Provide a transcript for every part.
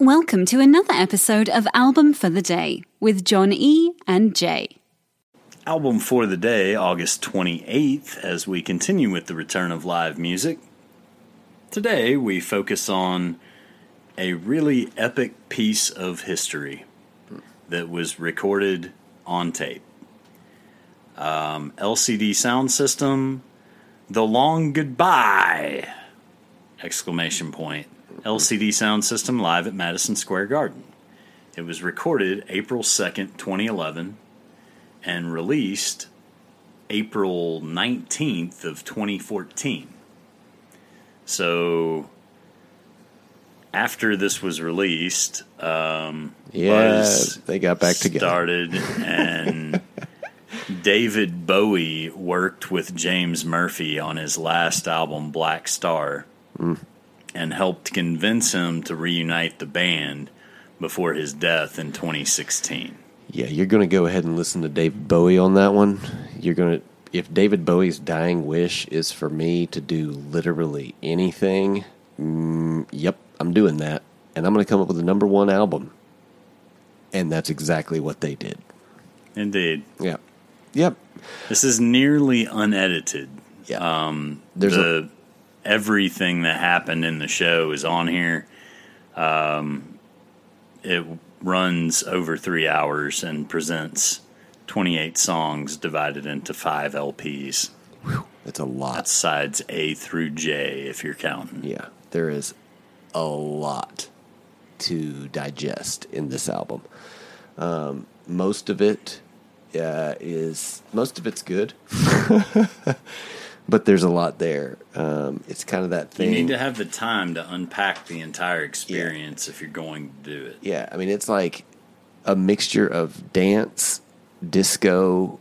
Welcome to another episode of Album for the Day with John E. and Jay. Album for the day, August 28th, as we continue with the return of live music. Today, we focus on a really epic piece of history that was recorded on tape. Um, LCD Soundsystem, The Long Goodbye! Exclamation point. LCD Soundsystem live at Madison Square Garden. It was recorded April 2nd, 2011 and released April 19th of 2014. So after this was released, um, Yeah, Buzz they got back together. started and David Bowie worked with James Murphy on his last album Blackstar Mm. And helped convince him to reunite the band before his death in 2016. Yeah, you're going to go ahead and listen to David Bowie on that one. You're going to, if David Bowie's dying wish is for me to do literally anything, mm, yep, I'm doing that. And I'm going to come up with a number one album. And that's exactly what they did. Indeed. Yep. Yep. This is nearly unedited. Yeah. Um, There's the everything that happened in the show is on here. Um, it runs over three hours and presents 28 songs divided into five LPs. It's a lot. That's sides A through J if you're counting. Yeah, there is a lot to digest in this album. Um, most of it uh, is most of it's good, but there's a lot there. Um, it's kind of that thing. You need to have the time to unpack the entire experience if you're going to do it. yeah, I mean, it's like a mixture of dance, disco,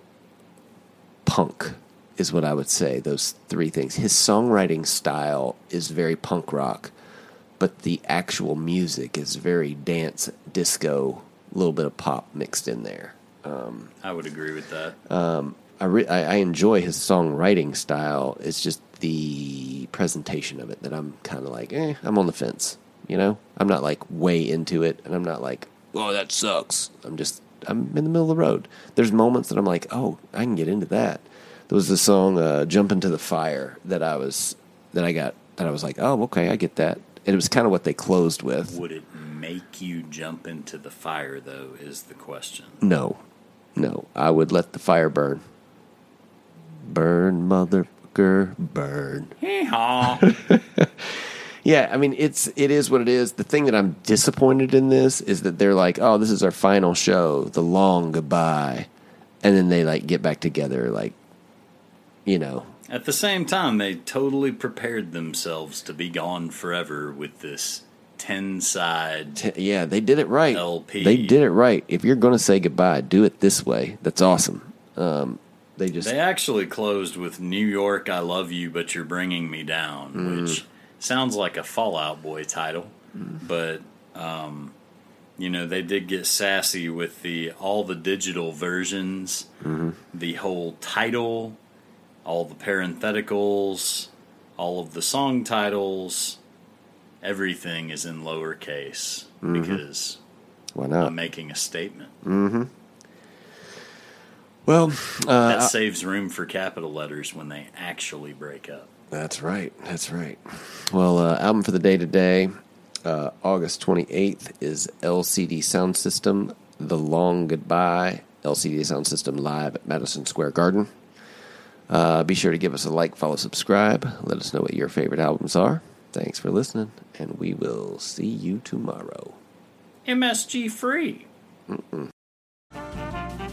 punk is what I would say. Those three things. His songwriting style is very punk rock, but the actual music is very dance, disco, a little bit of pop mixed in there. I would agree with that. I, re- I, I enjoy his songwriting style. It's just the presentation of it that I'm kind of like, eh, I'm on the fence. You know, I'm not like way into it, and I'm not like, oh, that sucks. I'm just, I'm in the middle of the road. There's moments that I'm like, oh, I can get into that. There was the song uh, "Jump into the Fire" that I was, that I got, that I was like, oh, okay, I get that. And it was kind of what they closed with. Would it make you jump into the fire, though, is the question. No, no, I would let the fire burn. Burn, motherfucker, burn. Yeah, I mean it's it is what it is. The thing that I'm disappointed in this is that they're like, "Oh, this is our final show, the long goodbye," and then they like get back together, like, you know, At the same time, they totally prepared themselves to be gone forever with this 10 side. t- yeah, they did it right. LP. They did it right. If you're gonna say goodbye, do it this way. That's awesome. Um, they just They actually closed with New York, I love you, but you're bringing me down, Mm. which sounds like a Fall Out Boy title. But, um, you know, they did get sassy with the all the digital versions, Mm-hmm. the whole title, all the parentheticals, all of the song titles. Everything is in lowercase Mm-hmm. because why not? I'm making a statement. Well, uh, That saves room for capital letters when they actually break up. That's right. That's right. Well, uh, album for the day today, uh, August 28th, is LCD Soundsystem, The Long Goodbye, LCD Soundsystem live at Madison Square Garden. Uh, be sure to give us a like, follow, subscribe. Let us know what your favorite albums are. Thanks for listening, and we will see you tomorrow. MSG free.